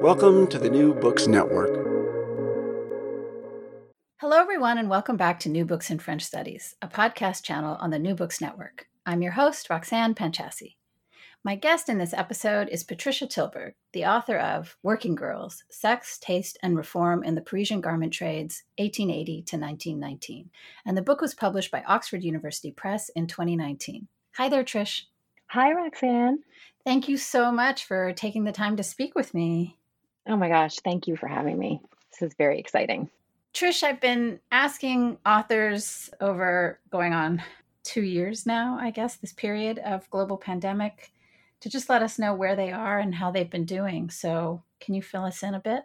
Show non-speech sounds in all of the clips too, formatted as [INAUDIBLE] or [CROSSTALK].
Welcome to the New Books Network. Hello, everyone, and welcome back to New Books in French Studies, a podcast channel on the New Books Network. I'm your host, Roxanne Panchasi. My guest in this episode is Patricia Tilburg, the author of Working Girls Sex, Taste, and Reform in the Parisian Garment Trades, 1880 to 1919. And the book was published by Oxford University Press in 2019. Hi there, Trish. Hi, Roxanne. Thank you so much for taking the time to speak with me. Oh my gosh, thank you for having me. This is very exciting. Trish, I've been asking authors over going on two years now, I guess, this period of global pandemic to just let us know where they are and how they've been doing. So, can you fill us in a bit?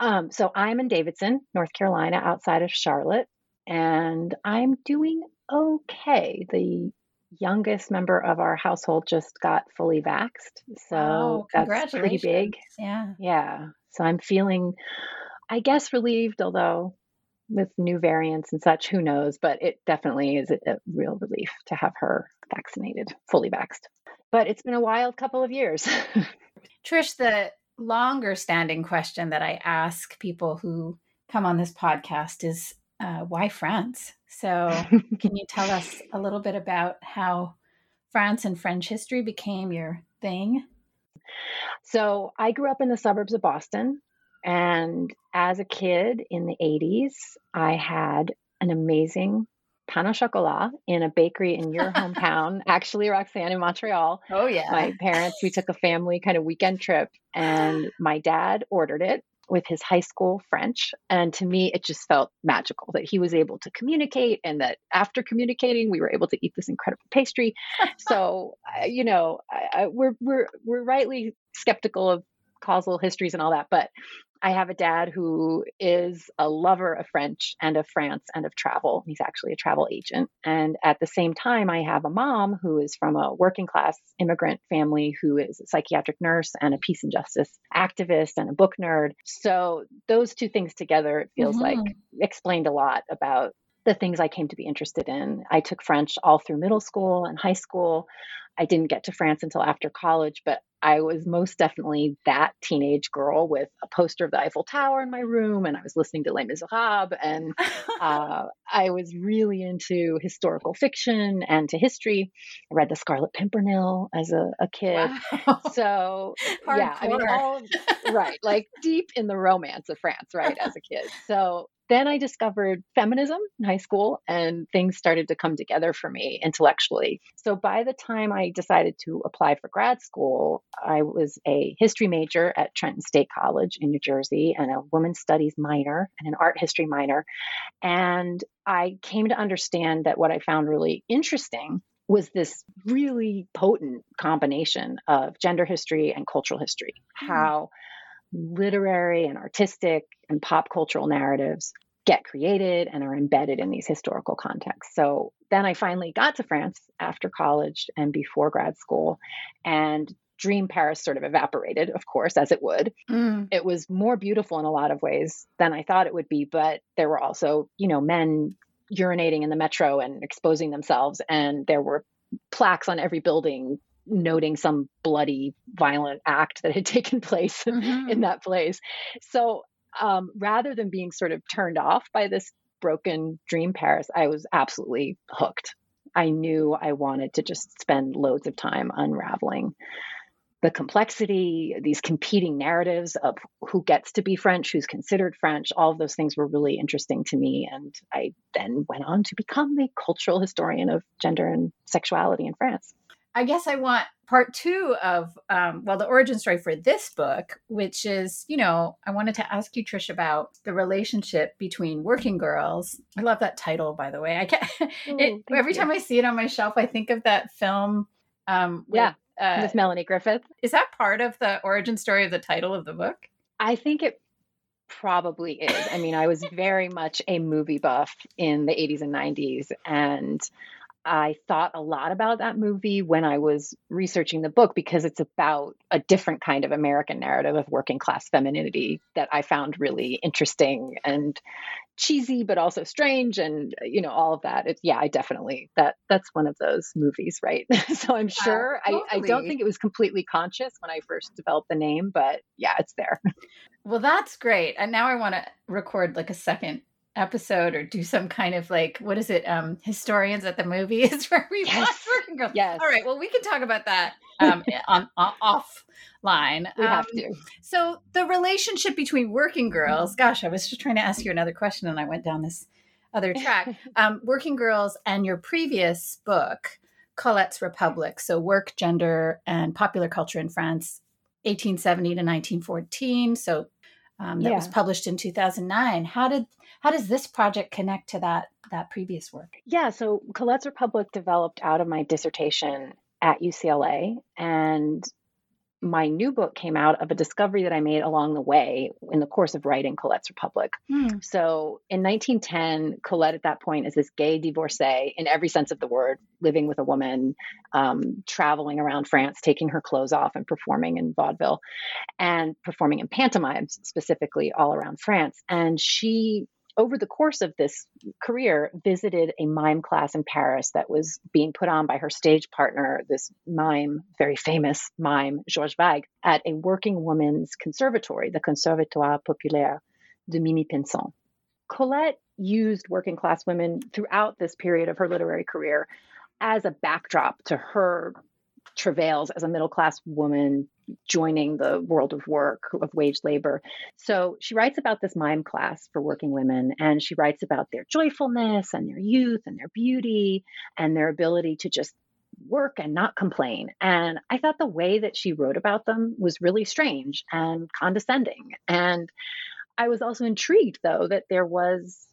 Um, so, I'm in Davidson, North Carolina, outside of Charlotte, and I'm doing okay. The youngest member of our household just got fully vaxxed. So oh, that's pretty big. Yeah. Yeah. So I'm feeling, I guess, relieved, although with new variants and such, who knows? But it definitely is a, a real relief to have her vaccinated, fully vaxxed. But it's been a wild couple of years. [LAUGHS] Trish, the longer standing question that I ask people who come on this podcast is uh, why France? So, [LAUGHS] can you tell us a little bit about how France and French history became your thing? So, I grew up in the suburbs of Boston. And as a kid in the 80s, I had an amazing pan au chocolat in a bakery in your hometown, [LAUGHS] actually, Roxanne, in Montreal. Oh, yeah. My parents, we took a family kind of weekend trip, and my dad ordered it with his high school French. And to me, it just felt magical that he was able to communicate and that after communicating, we were able to eat this incredible pastry. [LAUGHS] so, you know, I, I, we're, we're, we're rightly skeptical of causal histories and all that, but I have a dad who is a lover of French and of France and of travel. He's actually a travel agent. And at the same time, I have a mom who is from a working class immigrant family who is a psychiatric nurse and a peace and justice activist and a book nerd. So those two things together, it feels mm-hmm. like explained a lot about the things I came to be interested in. I took French all through middle school and high school. I didn't get to France until after college, but I was most definitely that teenage girl with a poster of the Eiffel Tower in my room, and I was listening to Les Miserables, and [LAUGHS] uh, I was really into historical fiction and to history. I read The Scarlet Pimpernel as a, a kid, wow. [LAUGHS] so yeah, I mean, all right, like deep in the romance of France, right, as a kid. So then I discovered feminism in high school and things started to come together for me intellectually. So by the time I decided to apply for grad school, I was a history major at Trenton State College in New Jersey and a women's studies minor and an art history minor. And I came to understand that what I found really interesting was this really potent combination of gender history and cultural history. Mm. How literary and artistic and pop cultural narratives get created and are embedded in these historical contexts. So then I finally got to France after college and before grad school and dream Paris sort of evaporated, of course, as it would. Mm. It was more beautiful in a lot of ways than I thought it would be, but there were also, you know, men urinating in the metro and exposing themselves, and there were plaques on every building noting some bloody violent act that had [LAUGHS] taken place mm-hmm. in that place. So um, rather than being sort of turned off by this broken dream Paris, I was absolutely hooked. I knew I wanted to just spend loads of time unraveling the complexity, these competing narratives of who gets to be French, who's considered French, all of those things were really interesting to me. And I then went on to become a cultural historian of gender and sexuality in France. I guess I want part two of, um, well, the origin story for this book, which is, you know, I wanted to ask you, Trish, about the relationship between working girls. I love that title, by the way. I can't, [LAUGHS] it, every you. time I see it on my shelf, I think of that film. Um, with, yeah, uh, with Melanie Griffith. Is that part of the origin story of the title of the book? I think it probably is. I mean, I was very much a movie buff in the 80s and 90s. And I thought a lot about that movie when I was researching the book because it's about a different kind of American narrative of working class femininity that I found really interesting and cheesy but also strange and you know all of that. It's yeah, I definitely that that's one of those movies, right? [LAUGHS] so I'm sure totally. I, I don't think it was completely conscious when I first developed the name, but yeah, it's there. [LAUGHS] Well, that's great. And now I want to record like a second episode or do some kind of like what is it um historians at the movies [LAUGHS] where we yes. watch working girls yes. All right well we can talk about that um [LAUGHS] on, on offline. We um, have to. so the relationship between working girls gosh i was just trying to ask you another question and i went down this other track. [LAUGHS] Um working girls and your previous book colette's republic so work gender and popular culture in france 1870 to 1914 so um, that yeah. was published in 2009 how did how does this project connect to that that previous work? Yeah, so Colette's Republic developed out of my dissertation at UCLA and my new book came out of a discovery that I made along the way in the course of writing Colette's Republic. Hmm. So in 1910, Colette at that point is this gay divorcee in every sense of the word, living with a woman, um, traveling around France, taking her clothes off and performing in vaudeville and performing in pantomimes specifically all around France. And she over the course of this career, visited a mime class in Paris that was being put on by her stage partner, this mime, very famous mime, Georges Wague, at a working women's conservatory, the Conservatoire Populaire de Mimi Pinson. Colette used working class women throughout this period of her literary career as a backdrop to her travails as a middle class woman joining the world of work, of wage labor. So she writes about this mime class for working women, and she writes about their joyfulness and their youth and their beauty and their ability to just work and not complain. And I thought the way that she wrote about them was really strange and condescending. And I was also intrigued, though, that there was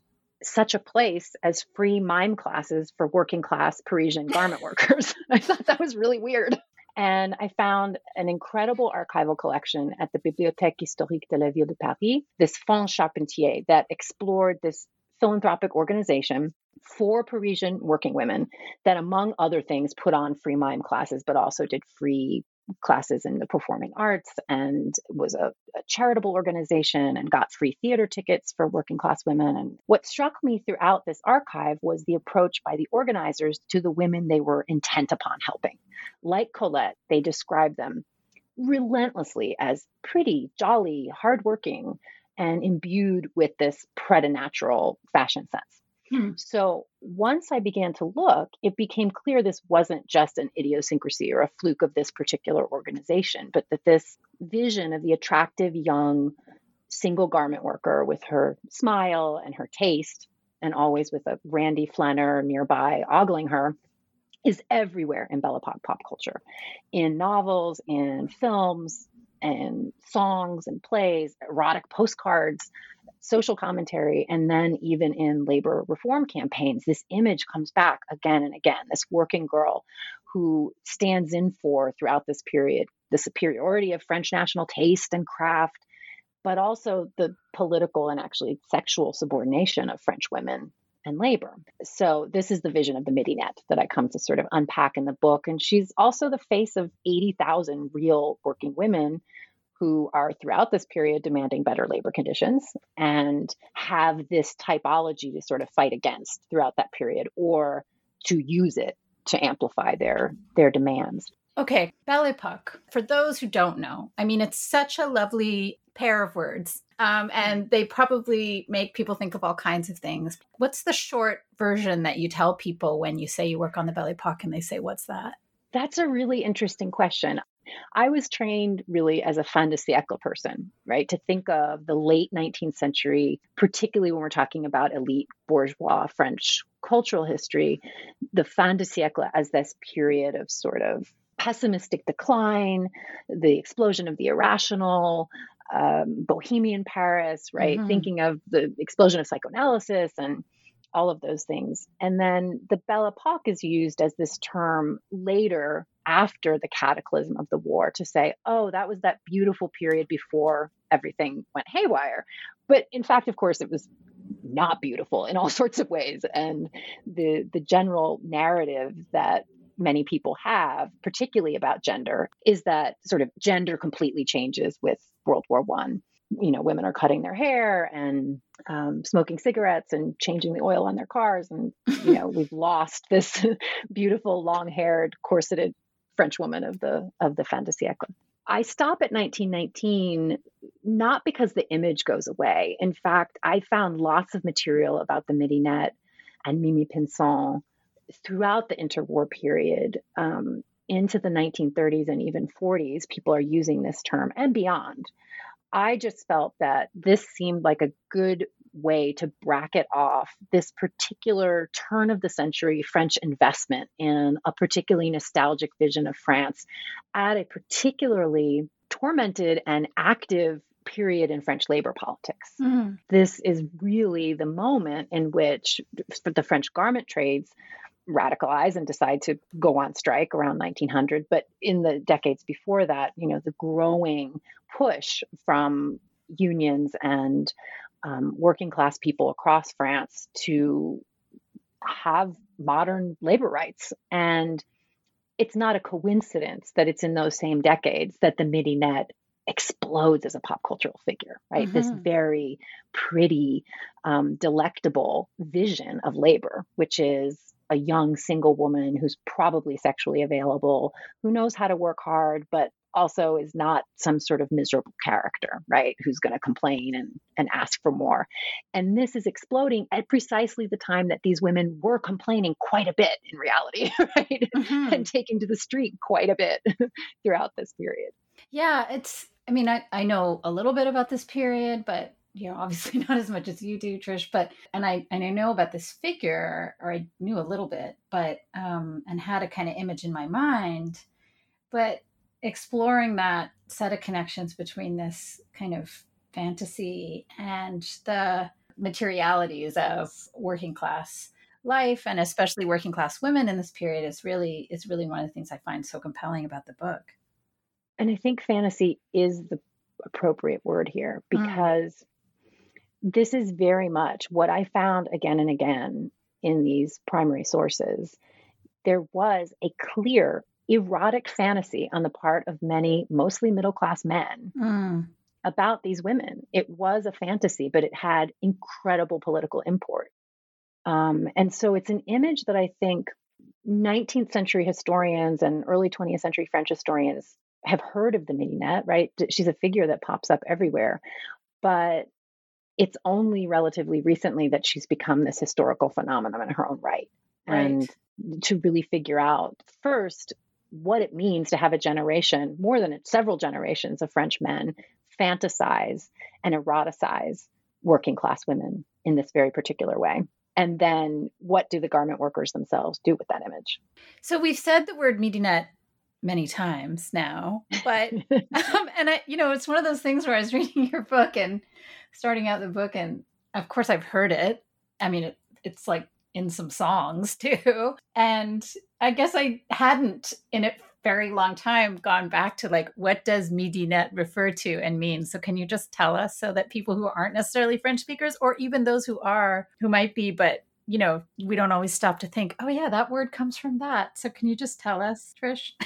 such a place as free mime classes for working class Parisian garment [LAUGHS] workers. [LAUGHS] I thought that was really weird. And I found an incredible archival collection at the Bibliothèque Historique de la Ville de Paris, this Fonds Charpentier that explored this philanthropic organization for Parisian working women that, among other things, put on free mime classes, but also did free classes in the performing arts and was a, a, charitable organization and got free theater tickets for working class women. And what struck me throughout this archive was the approach by the organizers to the women they were intent upon helping. Like Colette, they described them relentlessly as pretty, jolly, hardworking, and imbued with this preternatural fashion sense. Hmm. So once I began to look, it became clear this wasn't just an idiosyncrasy or a fluke of this particular organization, but that this vision of the attractive young single garment worker with her smile and her taste, and always with a Randy flaneur nearby ogling her, is everywhere in Belle Epoque pop culture, in novels, in films, and songs and plays, erotic postcards, social commentary, and then even in labor reform campaigns, this image comes back again and again this working girl who stands in for throughout this period the superiority of French national taste and craft, but also the political and actually sexual subordination of French women and labor. So, this is the vision of the Midinette that I come to sort of unpack in the book. And she's also the face of 80,000 real working women who are throughout this period demanding better labor conditions and have this typology to sort of fight against throughout that period or to use it to amplify their their demands. Okay, Belle Epoque. For those who don't know, I mean, it's such a lovely pair of words. Um, and they probably make people think of all kinds of things. What's the short version that you tell people when you say you work on the Belle Epoque and they say, What's that? That's a really interesting question. I was trained really as a fin de siècle person, right? To think of the late 19th century, particularly when we're talking about elite bourgeois French cultural history, the fin de siècle as this period of sort of pessimistic decline, the explosion of the irrational, um, Bohemian Paris, right? Mm-hmm. Thinking of the explosion of psychoanalysis and all of those things. And then the Belle Epoque is used as this term later after the cataclysm of the war to say, oh, that was that beautiful period before everything went haywire. But in fact, of course, it was not beautiful in all [LAUGHS] sorts of ways. And the the general narrative that many people have, particularly about gender, is that sort of gender completely changes with World War One you know women are cutting their hair and um, smoking cigarettes and changing the oil on their cars and you know we've lost this [LAUGHS] beautiful long-haired corseted french woman of the of the fin de siècle i stop at 1919 not because the image goes away. In fact i found lots of material about the midinette and mimi pinson throughout the interwar period um, into the 1930s and even 40s people are using this term and beyond I just felt that this seemed like a good way to bracket off this particular turn of the century French investment in a particularly nostalgic vision of France at a particularly tormented and active period in French labor politics. Mm-hmm. This is really the moment in which the French garment trades radicalize and decide to go on strike around 1900 but in the decades before that you know the growing push from unions and um, working class people across france to have modern labor rights and it's not a coincidence that it's in those same decades that the midinette explodes as a pop cultural figure, right? Mm-hmm. This very pretty, um, delectable vision of labor, which is a young single woman who's probably sexually available, who knows how to work hard, but also is not some sort of miserable character, right? Who's going to complain and, and ask for more. And this is exploding at precisely the time that these women were complaining quite a bit in reality, [LAUGHS] right? Mm-hmm. and taking to the street quite a bit [LAUGHS] throughout this period. Yeah, it's, I mean, I, I know a little bit about this period, but you know, [LAUGHS] obviously not as much as you do, Trish, but and I and I know about this figure, or I knew a little bit, but um, and had a kind of image in my mind, but exploring that set of connections between this kind of fantasy and the materialities of working class life and especially working class women in this period is really is really one of the things I find so compelling about the book. And I think fantasy is the appropriate word here mm. because this is very much what I found again and again in these primary sources. There was a clear erotic fantasy on the part of many, mostly middle class men. Mm. About these women. It was a fantasy, but it had incredible political import. Um, and so it's an image that I think 19th century historians and early 20th century French historians have heard of the Midinette, right? She's a figure that pops up everywhere. But it's only relatively recently that she's become this historical phenomenon in her own right. right. And to really figure out first what it means to have a generation, more than several generations of French men, fantasize and eroticize working class women in this very particular way. And then what do the garment workers themselves do with that image? So we've said the word midinette many times now, but [LAUGHS] um, and I, you know, it's one of those things where I was [LAUGHS] reading your book and starting out the book, and of course I've heard it. I mean, it, it's like in some songs [LAUGHS] too, and I guess I hadn't in a very long time gone back to like what does midinette refer to and mean. So can you just tell us so that people who aren't necessarily French speakers, or even those who are, who might be but you know, we don't always stop to think, oh, yeah, that word comes from that. So can you just tell us, Trish? [LAUGHS]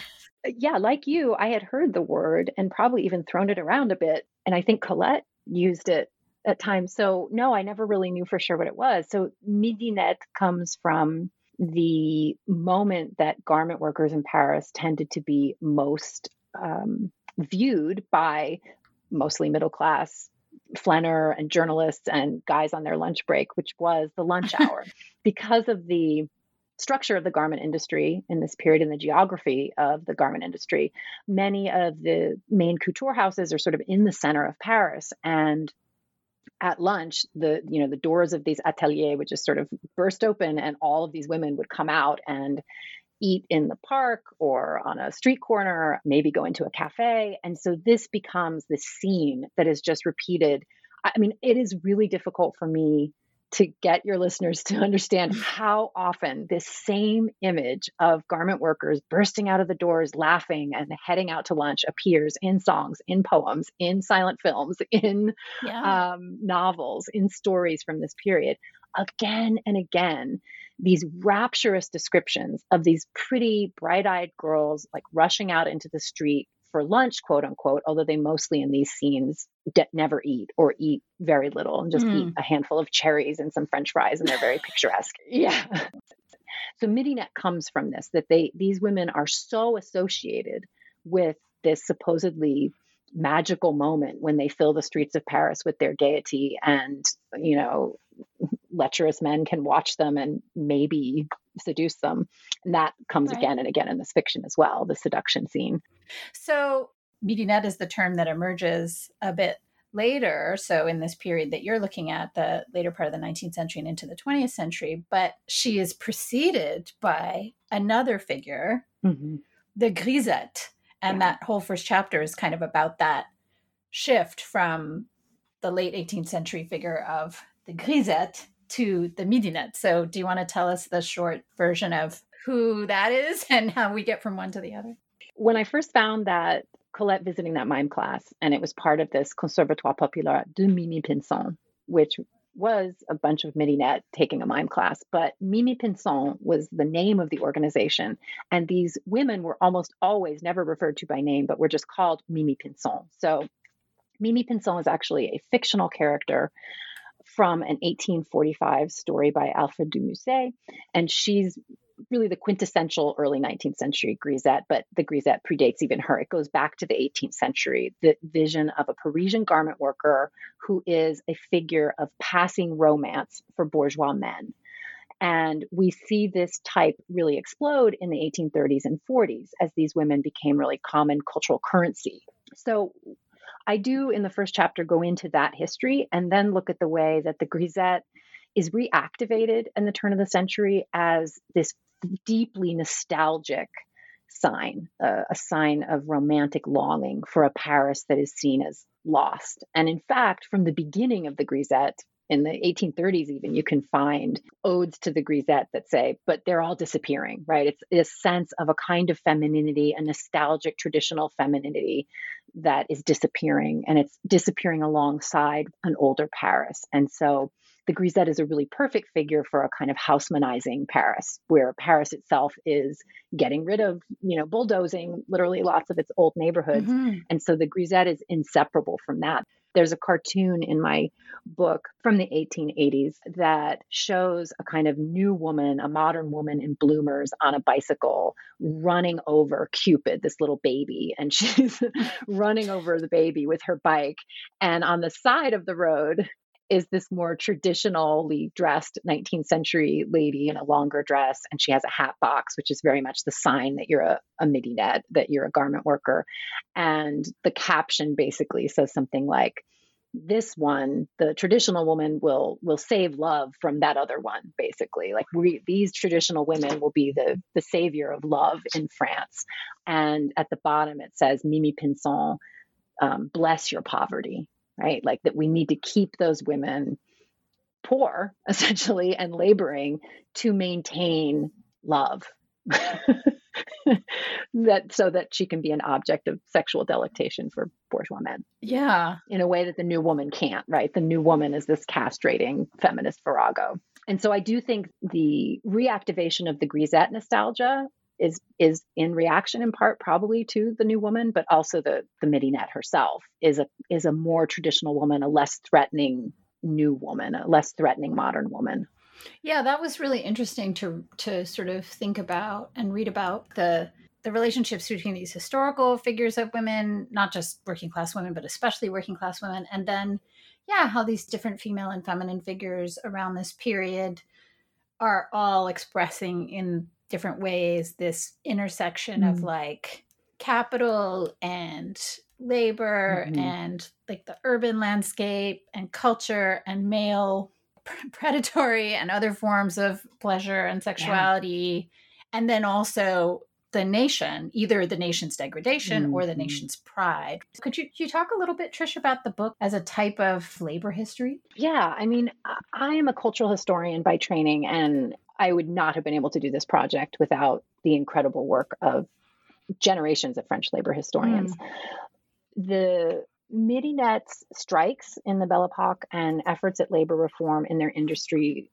Uh, yeah, like you, I had heard the word and probably even thrown it around a bit. And I think Colette used it at times. So, no, I never really knew for sure what it was. So, midinette comes from the moment that garment workers in Paris tended to be most um, viewed by mostly middle class flaneur and journalists and guys on their lunch break, which was the lunch [LAUGHS] hour. because of the structure of the garment industry in this period and the geography of the garment industry, many of the main couture houses are sort of in the center of Paris. And at lunch, the you know the doors of these ateliers would just sort of burst open, and all of these women would come out and eat in the park or on a street corner, maybe go into a cafe. And so this becomes this scene that is just repeated. I mean, it is really difficult for me to get your listeners to understand [LAUGHS] how often this same image of garment workers bursting out of the doors, laughing and heading out to lunch appears in songs, in poems, in silent films, [LAUGHS] in yeah. um, novels, in stories from this period again and again these rapturous descriptions of these pretty bright eyed girls like rushing out into the street for lunch, quote unquote, although they mostly in these scenes de- never eat or eat very little and just mm. eat a handful of cherries and some french fries and they're very picturesque. [LAUGHS] Yeah. [LAUGHS] So midinette comes from this that they these women are so associated with this supposedly magical moment when they fill the streets of Paris with their gaiety and you know lecherous men can watch them and maybe seduce them. And that comes right. again and again in this fiction as well, the seduction scene. So, midinette is the term that emerges a bit later. So, in this period that you're looking at, the later part of the 19th century and into the 20th century, but she is preceded by another figure, mm-hmm. the grisette. And yeah. that whole first chapter is kind of about that shift from the late 18th century figure of the grisette to the midinette. So, do you want to tell us the short version of who that is [LAUGHS] and how we get from one to the other? When I first found that Colette visiting that mime class, and it was part of this Conservatoire Populaire de Mimi Pinson, which was a bunch of midinette taking a mime class, but Mimi Pinson was the name of the organization. And these women were almost always never referred to by name, but were just called Mimi Pinson. So Mimi Pinson is actually a fictional character from an 1845 story by Alfred de Musset. And she's really the quintessential early 19th century grisette, but the grisette predates even her. It goes back to the 18th century, the vision of a Parisian garment worker who is a figure of passing romance for bourgeois men. And we see this type really explode in the 1830s and 40s as these women became really common cultural currency. So, I do in the first chapter go into that history and then look at the way that the grisette is reactivated in the turn of the century as this deeply nostalgic sign, a sign of romantic longing for a Paris that is seen as lost. And in fact, from the beginning of the grisette, in the 1830s even you can find odes to the grisette that say but they're all disappearing right? It's a sense of a kind of femininity a nostalgic traditional femininity that is disappearing and it's disappearing alongside an older paris. And so the grisette is a really perfect figure for a kind of Haussmannizing paris where paris itself is getting rid of you know bulldozing literally lots of its old neighborhoods. Mm-hmm. and so the grisette is inseparable from that there's a cartoon in my book from the 1880s that shows a kind of new woman, a modern woman in bloomers on a bicycle running over Cupid, this little baby. And she's [LAUGHS] running over the baby with her bike. And on the side of the road, is this more traditionally dressed 19th century lady in a longer dress and she has a hat box which is very much the sign that you're a, a midinette that you're a garment worker. And the caption basically says something like this one the traditional woman will will save love from that other one basically. Like we these traditional women will be the the savior of love in france. And at the bottom it says mimi pinson um, bless your poverty right? Like that we need to keep those women poor, [LAUGHS] essentially, and laboring to maintain love. [LAUGHS] that so that she can be an object of sexual delectation for bourgeois men. Yeah. In a way that the new woman can't, right? The new woman is this castrating feminist virago. And so I do think the reactivation of the grisette nostalgia is is in reaction in part probably to the new woman, but also the the midinette herself is a is a more traditional woman, a less threatening new woman, a less threatening modern woman. Yeah, that was really interesting to to sort of think about and read about the the relationships between these historical figures of women, not just working class women, but especially working class women, and then yeah, how these different female and feminine figures around this period are all expressing in different ways this intersection mm. of like capital and labor mm-hmm. and like the urban landscape and culture and male [LAUGHS] predatory and other forms of pleasure and sexuality yeah. and then also the nation either the nation's degradation mm-hmm. or the mm-hmm. nation's pride could you, could you talk a little bit trish about the book as a type of labor history yeah i mean i am a cultural historian by training and i would not have been able to do this project without the incredible work of generations of french labor historians mm the Midinette's strikes in the Belle Epoque and efforts at labor reform in their industry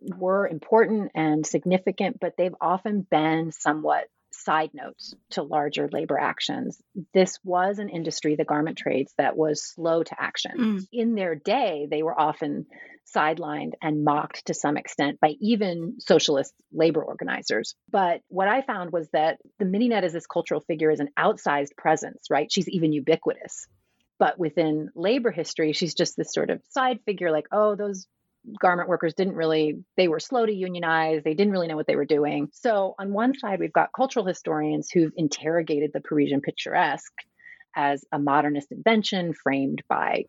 were important and significant, but they've often been somewhat side notes to larger labor actions. This was an industry, the garment trades, that was slow to action. Mm. In their day, they were often sidelined and mocked to some extent by even socialist labor organizers. But what I found was that the Midinette as this cultural figure is an outsized presence, right? She's even ubiquitous. But within labor history, she's just this sort of side figure, like, oh, those garment workers didn't really they were slow to unionize they didn't really know what they were doing so on one side we've got cultural historians who've interrogated the parisian picturesque as a modernist invention framed by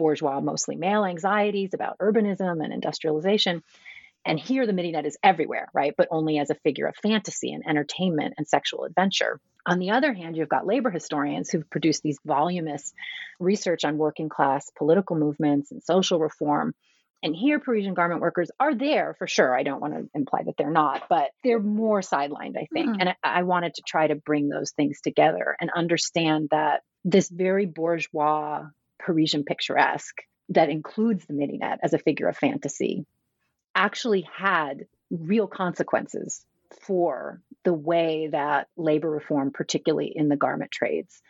bourgeois mostly male anxieties about urbanism and industrialization and here the midinette is everywhere right but only as a figure of fantasy and entertainment and sexual adventure on the other hand, you've got labor historians who've produced these voluminous research on working class political movements and social reform and here, Parisian garment workers are there for sure. I don't want to imply that they're not, but they're more sidelined, I think. Mm-hmm. And I, I wanted to try to bring those things together and understand that this very bourgeois Parisian picturesque that includes the midinette as a figure of fantasy actually had real consequences for the way that labor reform, particularly in the garment trades,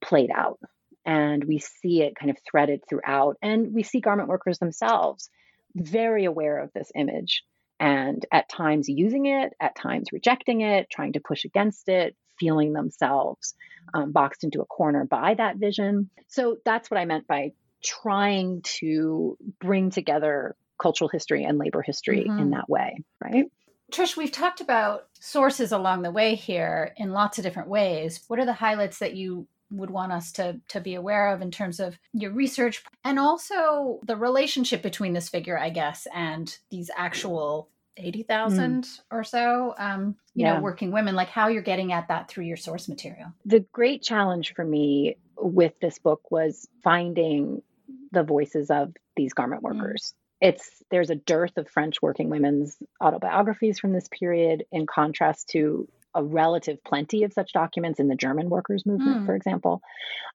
played out and we see it kind of threaded throughout. And we see garment workers themselves very aware of this image and at times using it, at times rejecting it, trying to push against it, feeling themselves um, boxed into a corner by that vision. So that's what I meant by trying to bring together cultural history and labor history mm-hmm. in that way, right? Trish, we've talked about sources along the way here in lots of different ways. What are the highlights that you would want us to to be aware of in terms of your research and also the relationship between this figure i guess and these actual 80,000 mm. or so um, you yeah. know working women like how you're getting at that through your source material the great challenge for me with this book was finding the voices of these garment mm. workers mm. it's there's a dearth of french working women's autobiographies from this period in contrast to a relative plenty of such documents in the German workers' movement, mm. for example.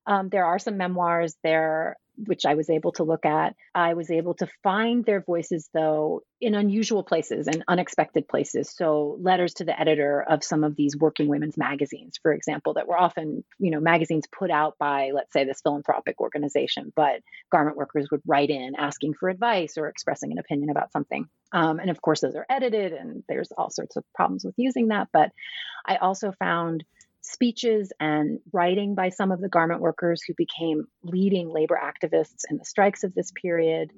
Um, there are some memoirs there which I was able to look at. I was able to find their voices, though, in unusual places and unexpected places. So, letters to the editor of some of these working women's magazines, for example, that were often, you know, magazines put out by, let's say, this philanthropic organization, but garment workers would write in asking for advice or expressing an opinion about something. Um, and of course, those are edited, and there's all sorts of problems with using that. But I also found speeches and writing by some of the garment workers who became leading labor activists in the strikes of this period.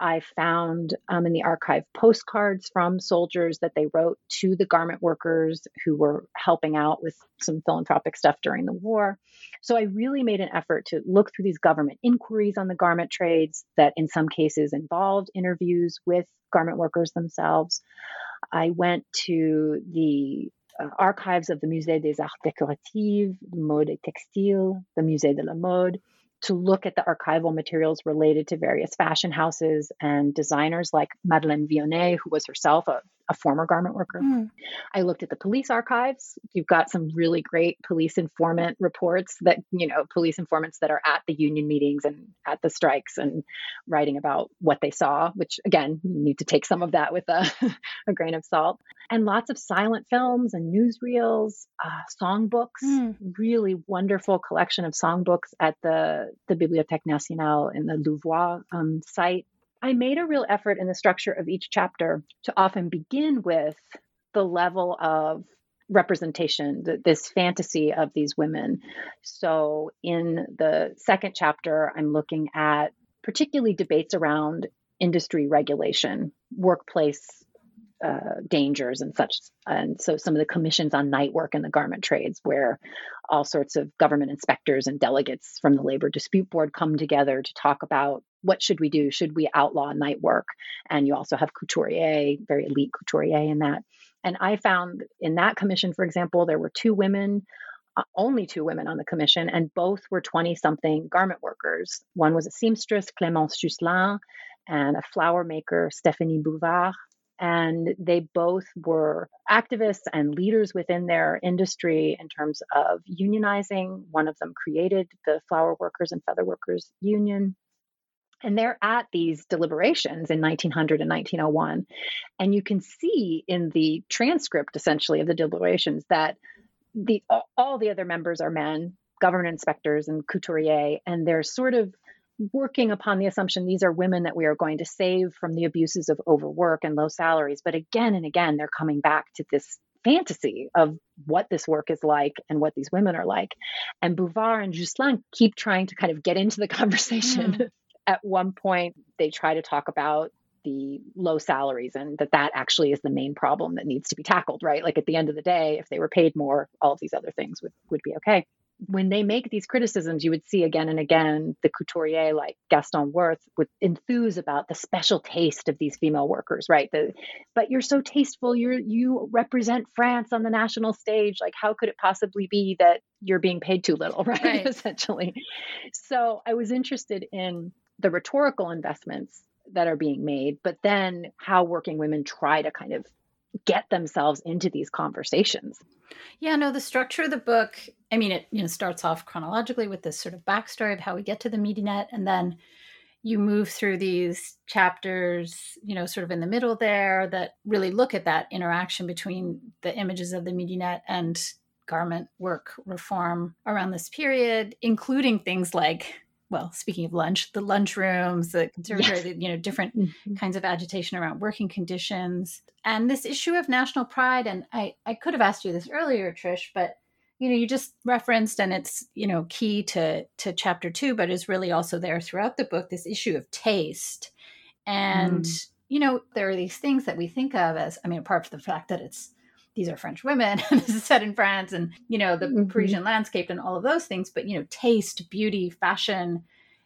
I found um, in the archive postcards from soldiers that they wrote to the garment workers who were helping out with some philanthropic stuff during the war. So I really made an effort to look through these government inquiries on the garment trades that in some cases involved interviews with garment workers themselves. I went to the uh, archives of the Musée des Arts Décoratifs, Mode et Textile, the Musée de la Mode, to look at the archival materials related to various fashion houses and designers like Madeleine Vionnet, who was herself a a former garment worker. Mm. I looked at the police archives. You've got some really great police informant reports that, you know, police informants that are at the union meetings and at the strikes and writing about what they saw, which again, you need to take some of that with a, [LAUGHS] a grain of salt. And lots of silent films and newsreels, uh, songbooks, Mm. really wonderful collection of songbooks at the, the Bibliothèque Nationale in the Louvois um, site. I made a real effort in the structure of each chapter to often begin with the level of representation, th- this fantasy of these women. So in the second chapter, I'm looking at particularly debates around industry regulation, workplace uh, dangers and such. And so some of the commissions on night work in the garment trades, where all sorts of government inspectors and delegates from the labor dispute board come together to talk about what should we do? Should we outlaw night work? And you also have couturier, very elite couturier in that. And I found in that commission, for example, there were two women, uh, only two women on the commission, and both were 20 something garment workers. One was a seamstress, Clémence Jusselin, and a flower maker, Stéphanie Bouvard. And they both were activists and leaders within their industry in terms of unionizing. One of them created the Flower Workers and Feather Workers Union. And they're at these deliberations in 1900 and 1901. And you can see in the transcript, essentially, of the deliberations that the all the other members are men, government inspectors and couturier, and they're sort of working upon the assumption these are women that we are going to save from the abuses of overwork and low salaries. But again and again, they're coming back to this fantasy of what this work is like and what these women are like. And Bouvard and Jusselin keep trying to kind of get into the conversation. Mm. [LAUGHS] At one point, they try to talk about the low salaries and that that actually is the main problem that needs to be tackled, right? Like at the end of the day, if they were paid more, all of these other things would, would be okay when they make these criticisms, you would see again and again the couturier like Gaston Worth would enthuse about the special taste of these female workers, right? The, but you're so tasteful. You're you represent France on the national stage. Like, how could it possibly be that you're being paid too little, [LAUGHS] right? Right. Essentially. So I was interested in the rhetorical investments that are being made, but then how working women try to kind of get themselves into these conversations. Yeah, no, the structure of the book, I mean, it you know starts off chronologically with this sort of backstory of how we get to the Midinette, and then you move through these chapters, you know, sort of in the middle there that really look at that interaction between the images of the Midinette and garment work reform around this period, including things like, well, speaking of lunch, the lunchrooms, the conservatory, you know, different Mhm. kinds of agitation around working conditions. And this issue of national pride and i i could have asked you this earlier trish but you know you just referenced and it's you know key to to chapter 2 but is really also there throughout the book this issue of taste. And you know there are these things that we think of as i mean apart from the fact that it's these are french women [LAUGHS] and this is set in france and you know the Mhm. parisian landscape and all of those things but you know taste beauty fashion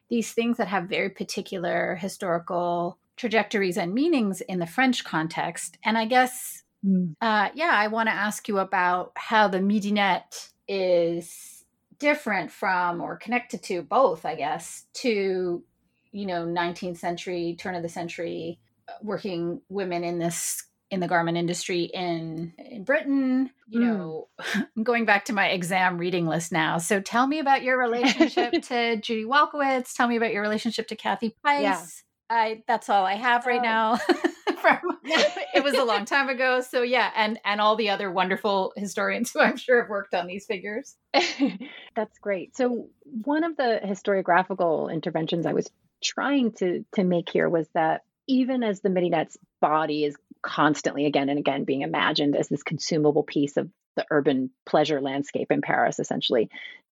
these things that have very particular historical trajectories and meanings in the French context. And I guess, Mm. uh, yeah, I want to ask you about how the Midinette is different from or connected to both, I guess, to, you know, 19th century, turn of the century uh, working women in this in the garment industry in in Britain, you Mm. know, I'm [LAUGHS] going back to my exam reading list now. So tell me about your relationship [LAUGHS] to Judy Walkowitz. Tell me about your relationship to Kathy Price. Yeah. I that's all I have right Oh. now. [LAUGHS] From it was a long time ago. So yeah, and and all the other wonderful historians who I'm sure have worked on these figures. That's great. So one of the historiographical interventions I was trying to to make here was that even as the Midinette's body is constantly again and again being imagined as this consumable piece of the urban pleasure landscape in Paris, essentially,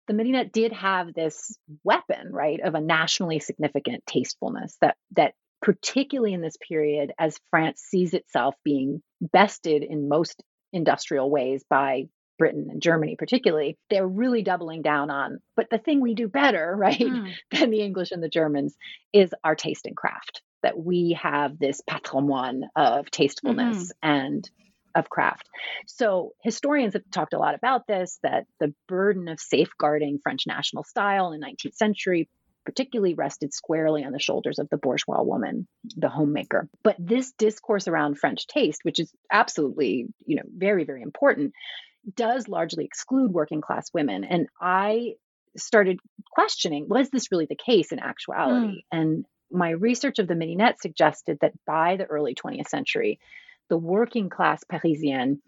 the Midinette did have this weapon, right, of a nationally significant tastefulness that that particularly in this period as France sees itself being bested in most industrial ways by Britain and Germany, particularly, they're really doubling down on. But the thing we do better, [LAUGHS] right, Mm. than the English and the Germans is our taste and craft. That we have this patrimoine of tastefulness and of craft. So historians have talked a lot about this that the burden of safeguarding French national style in 19th century, particularly rested squarely on the shoulders of the bourgeois woman, the homemaker. But this discourse around French taste, which is absolutely, you know, very, very important, does largely exclude working class women. And I started questioning was this really the case in actuality? Mm. And my research of the midinette suggested that by the early 20th century, the working class Parisienne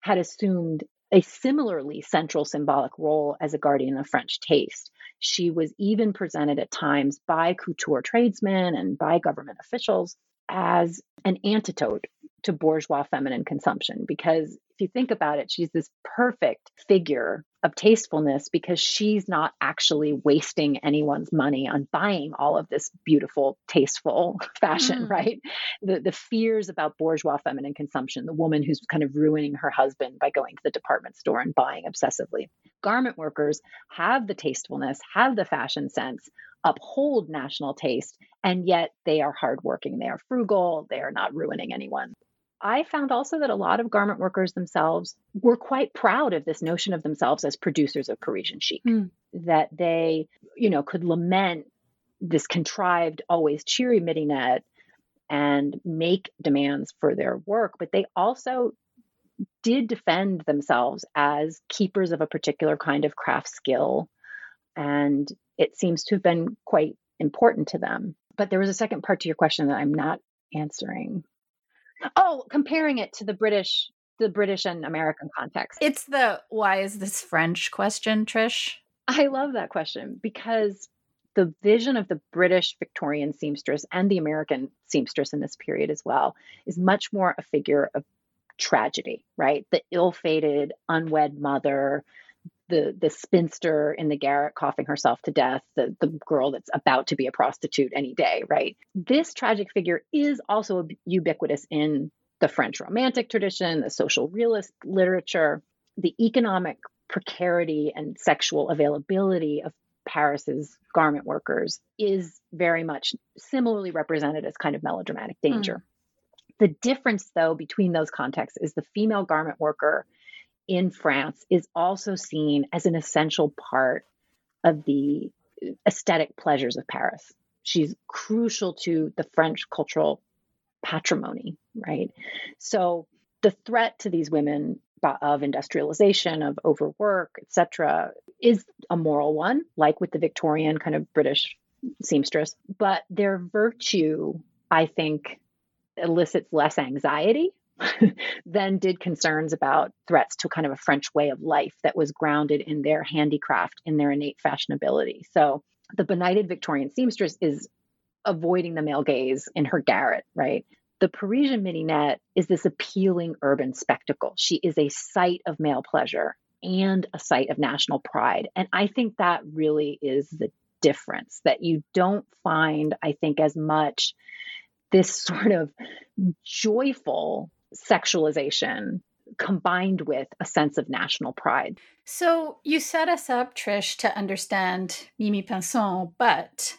had assumed a similarly central symbolic role as a guardian of French taste. She was even presented at times by couture tradesmen and by government officials as an antidote to bourgeois feminine consumption because if you think about it, she's this perfect figure of tastefulness because she's not actually wasting anyone's money on buying all of this beautiful, tasteful [LAUGHS] fashion, mm. right? The the fears about bourgeois feminine consumption, the woman who's kind of ruining her husband by going to the department store and buying obsessively. Garment workers have the tastefulness, have the fashion sense, uphold national taste, and yet they are hardworking, they are frugal, they are not ruining anyone. I found also that a lot of garment workers themselves were quite proud of this notion of themselves as producers of Parisian chic, mm. that they, you know, could lament this contrived, always cheery midinette and make demands for their work, but they also did defend themselves as keepers of a particular kind of craft skill. And it seems to have been quite important to them. But there was a second part to your question that I'm not answering. Oh, comparing it to the British, the British and American context. It's the why is this French question, Trish? I love that question because the vision of the British Victorian seamstress and the American seamstress in this period as well is much more a figure of tragedy, right? The ill-fated, unwed mother, the the spinster in the garret coughing herself to death, the the girl that's about to be a prostitute any day, right? This tragic figure is also ubiquitous in the French Romantic tradition, the social realist literature, the economic precarity and sexual availability of Paris's garment workers is very much similarly represented as kind of melodramatic danger. Mm. The difference, though, between those contexts is the female garment worker in France is also seen as an essential part of the aesthetic pleasures of Paris. She's crucial to the French cultural patrimony, right? So the threat to these women of industrialization, of overwork, etc., is a moral one, like with the Victorian kind of British seamstress. But their virtue, I think, elicits less anxiety [LAUGHS] then did concerns about threats to kind of a French way of life that was grounded in their handicraft, in their innate fashionability. So the benighted Victorian seamstress is avoiding the male gaze in her garret, right? The Parisian midinette is this appealing urban spectacle. She is a site of male pleasure and a site of national pride. And I think that really is the difference that you don't find, I think, as much this [LAUGHS] sort of joyful sexualization combined with a sense of national pride. So you set us up, Trish, to understand Mimi Pinson, but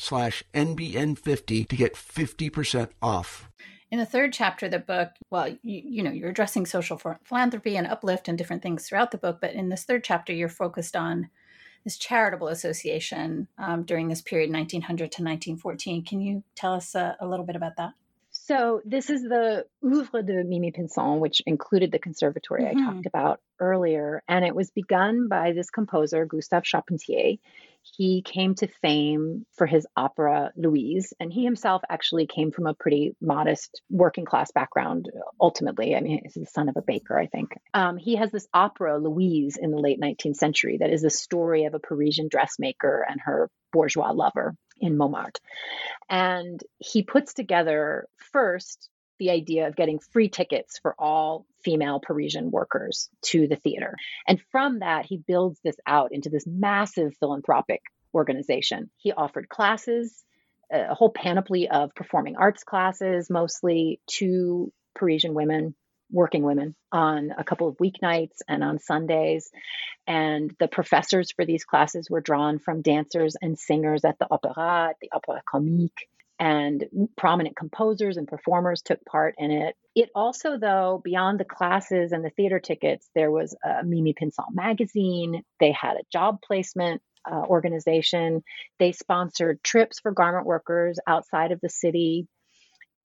slash NBN50 to get 50% off. In the third chapter of the book, well, you, you know, you're addressing social philanthropy and uplift and different things throughout the book, but in this third chapter, you're focused on this charitable association um, during this period, 1900 to 1914. Can you tell us uh, a little bit about that? So this is the Oeuvre de Mimi Pinson, which included the conservatory mm-hmm. I talked about earlier, and it was begun by this composer Gustave Charpentier. He came to fame for his opera Louise, and he himself actually came from a pretty modest working class background. Ultimately, I mean, he's the son of a baker, I think. Um, he has this opera Louise in the late 19th century that is the story of a Parisian dressmaker and her bourgeois lover in Montmartre. And he puts together first the idea of getting free tickets for all female Parisian workers to the theater. And from that, he builds this out into this massive philanthropic organization. He offered classes, a whole panoply of performing arts classes, mostly to Parisian women working women on a couple of weeknights and on Sundays. And the professors for these classes were drawn from dancers and singers at the opera, at the Opera Comique. And prominent composers and performers took part in it. It also, though, beyond the classes and the theater tickets, there was a Mimi Pinson magazine. They had a job placement uh, organization. They sponsored trips for garment workers outside of the city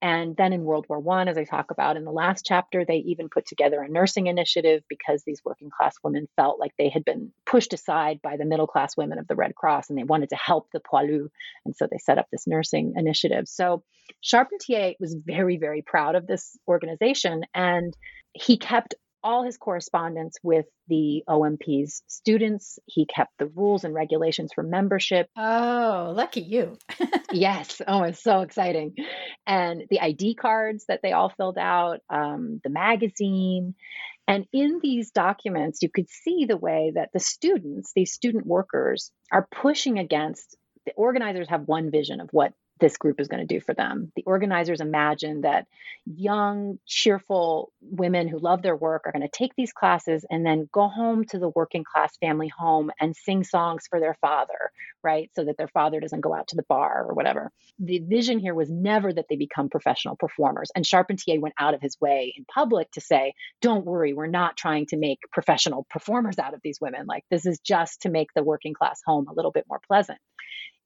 and then in World War One, as I talk about in the last chapter, they even put together a nursing initiative because these working class women felt like they had been pushed aside by the middle class women of the Red Cross and they wanted to help the poilus. And so they set up this nursing initiative. So Charpentier was very, very proud of this organization and he kept all his correspondence with the OMP's students. He kept the rules and regulations for membership. Oh, lucky you. [LAUGHS] yes. Oh, it's so exciting. And the ID cards that they all filled out, um, the magazine. And in these documents, you could see the way that the students, these student workers, are pushing against the organizers have one vision of what this group is going to do for them. The organizers imagine that young, cheerful women who love their work are going to take these classes and then go home to the working class family home and sing songs for their father, right? So that their father doesn't go out to the bar or whatever. The vision here was never that they become professional performers. And Charpentier went out of his way in public to say, don't worry, we're not trying to make professional performers out of these women. Like, this is just to make the working class home a little bit more pleasant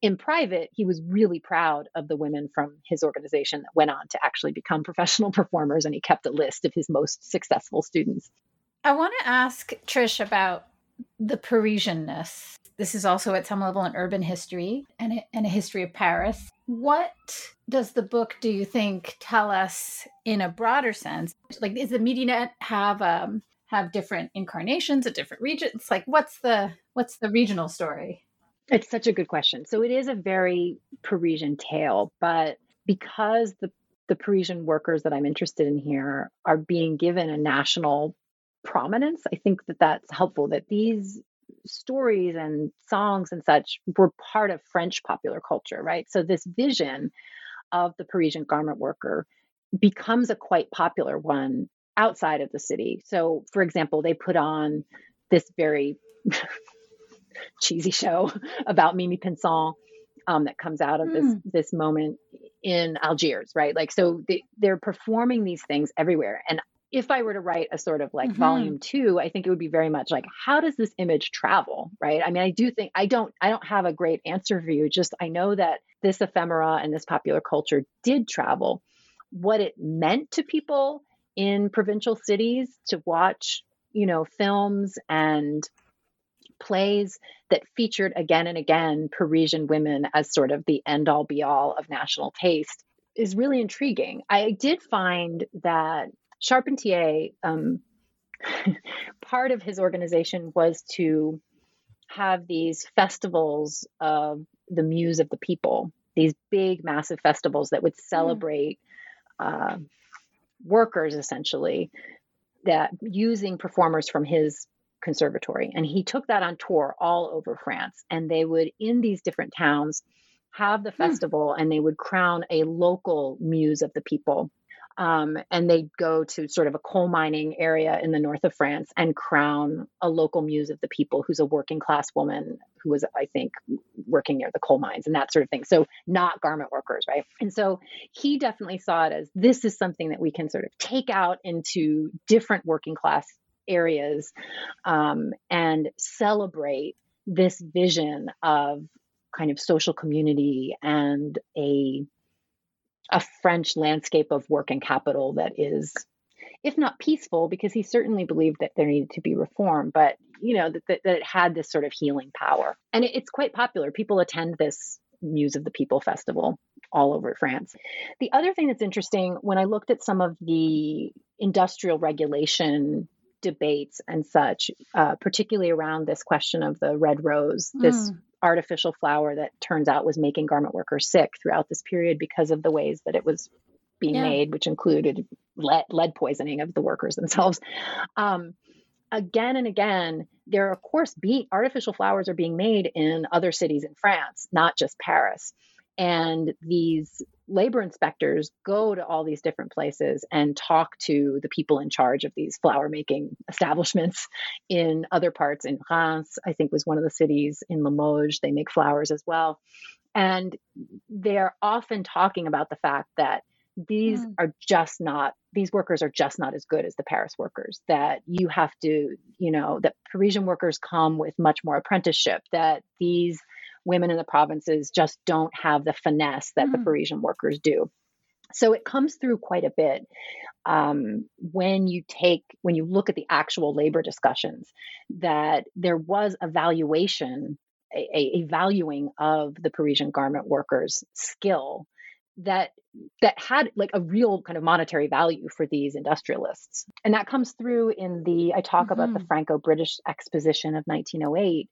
in private, he was really proud of the women from his organization that went on to actually become [LAUGHS] professional performers, and he kept a list of his most successful students. I want to ask Trish about the Parisianness. This is also at some level an urban history and a, and a history of Paris. What does the book, do you think, tell us in a broader sense? Like, is the midinette have um, have different incarnations at different regions? Like, what's the what's the regional story? It's such a good question. So it is a very Parisian tale, but because the the Parisian workers that I'm interested in here are being given a national prominence, I think that that's helpful. That these stories and songs and such were part of French popular culture, right? So this vision of the Parisian garment worker becomes a quite popular one outside of the city. So, for example, they put on this very cheesy show [LAUGHS] about Mimi Pinson um, that comes out of mm. this hmm. this moment in Algiers, right? Like, so they, they're performing these things everywhere. And if I were to write a sort of like mm-hmm. volume two, I think it would be very much like, how does this image travel, right? I mean, I do think I don't I don't have a great answer for you. Just I know that this ephemera and this popular culture did travel. What it meant to people in provincial cities to watch, you know, films and plays that featured again and again Parisian women as sort of the end all be all of national taste is really intriguing. I did find that Charpentier, um, [LAUGHS] part of his organization was to have these festivals of the muse of the people, these big, massive festivals that would hmm. celebrate mm. uh, workers essentially that using performers from his conservatory. And he took that on tour all over France. And they would, in these different towns, have the hmm. festival and they would crown a local muse of the people. Um, and they'd go to sort of a coal mining area in the north of France and crown a local muse of the people who's a working class woman who was, I think, working near the coal mines and that sort of thing. So, not garment workers, right? And so he definitely saw it as this is something that we can sort of take out into different working class areas um, and celebrate this vision of kind of social community and a a French landscape of work and capital that is, if not peaceful, because he certainly believed that there needed to be reform, but you know that, that, that it had this sort of healing power, and it, it's quite popular. People attend this Muse of the People festival all over France. The other thing that's interesting when I looked at some of the industrial regulation debates and such, uh, particularly around this question of the red rose, mm. this artificial flower that turns out was making garment workers sick throughout this period because of the ways that it was being yeah. made, which included lead, lead, poisoning of the workers themselves. Um, again and again, there are, of course, be, artificial flowers are being made in other cities in France, not just Paris. And these labor inspectors go to all these different places and talk to the people in charge of these flower making establishments [LAUGHS] in other parts. In France i think was one of the cities. In limoges they make flowers as well. And they're often talking about the fact that these mm. are just not these workers are just not as good as the paris workers that you have to you know that parisian workers come with much more apprenticeship that these women in the provinces just don't have the finesse that mm. the Parisian workers do. So it comes through quite a bit um, when you take when you look at the actual labor discussions that there was a valuation, a, a valuing of the Parisian garment workers' skill that that had like a real kind of monetary value for these industrialists and that comes through in the i talk mm-hmm. about the mm-hmm. franco-british exposition of 1908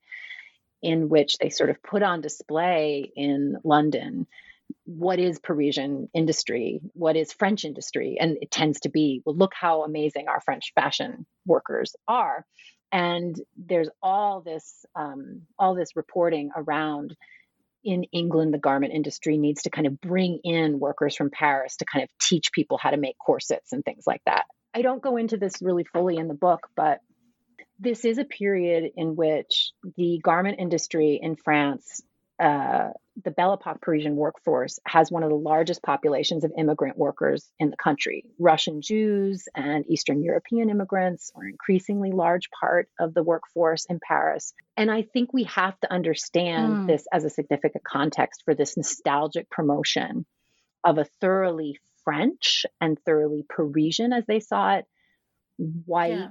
in which they sort of put on display in London what is Parisian industry, what is French industry, and it tends to be, well, look how amazing our French fashion workers are, and there's all this um, all this reporting around. In England, the garment industry needs to kind of bring in workers from Paris to kind of teach people how to make corsets and things like that. I don't go into this really fully in the book, but this is a period in which the garment industry in France, uh, the Belle Epoque Parisian workforce, has one of the largest populations of immigrant workers in the country. Russian Jews and Eastern European immigrants are increasingly large part of the workforce in Paris. And I think we have to understand mm. this as a significant context for this nostalgic promotion of a thoroughly French and thoroughly Parisian, as they saw it, white yeah.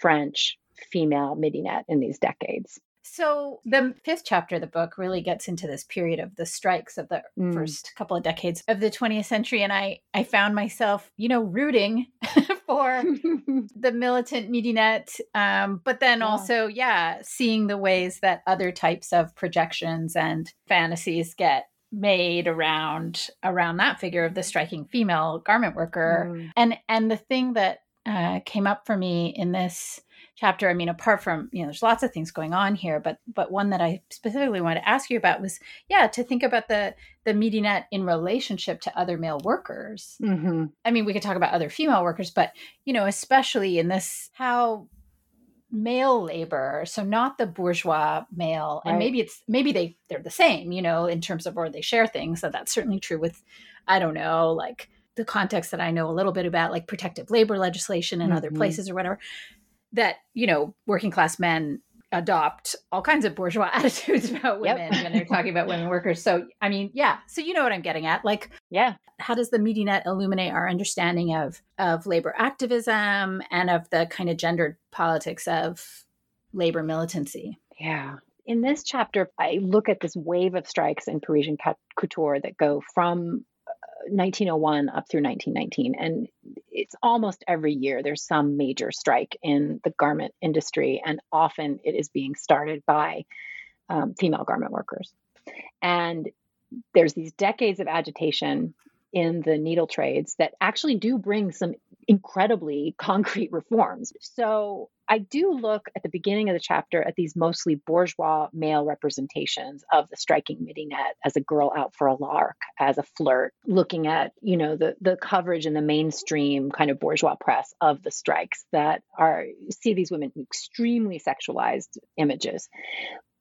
French female midinette in these decades. So the fifth chapter of the book really gets into this period of the strikes of the mm. first couple of decades of the 20th century and I I found myself, you know, rooting [LAUGHS] for [LAUGHS] the militant midinette um, but then yeah. also yeah, seeing the ways that other types of projections and fantasies get made around around that figure of the striking female garment worker mm. and and the thing that uh, came up for me in this chapter i mean apart from you know there's lots of things going on here but but one that i specifically wanted to ask you about was yeah to think about the the midinette in relationship to other male workers mm-hmm. i mean we could talk about other female workers but you know especially in this how male labor so not the bourgeois male right. and maybe it's maybe they they're the same you know in terms of or they share things so that's certainly true with i don't know like the context that i know a little bit about like protective labor legislation in mm-hmm. other places or whatever that you know working class men adopt all kinds of bourgeois [LAUGHS] attitudes about women yep. when they're talking about women workers. So, I mean, yeah. So you know what I'm getting at. Like, yeah. How does the midinette illuminate our understanding of of labor activism and of the kind of gendered politics of labor militancy? Yeah. In this chapter, I look at this wave of strikes in Parisian couture that go from uh, 1901 up through 1919 and it's almost every year there's some major strike in the garment industry and often it is being started by um, female garment workers and there's these decades of agitation in the needle trades that actually do bring some incredibly [LAUGHS] concrete reforms. So I do look at the beginning of the chapter at these mostly bourgeois male representations of the striking midinette as a girl out for a lark, as a flirt, looking at, you know, the the coverage in the mainstream kind of bourgeois press of the strikes that are see these women extremely sexualized images.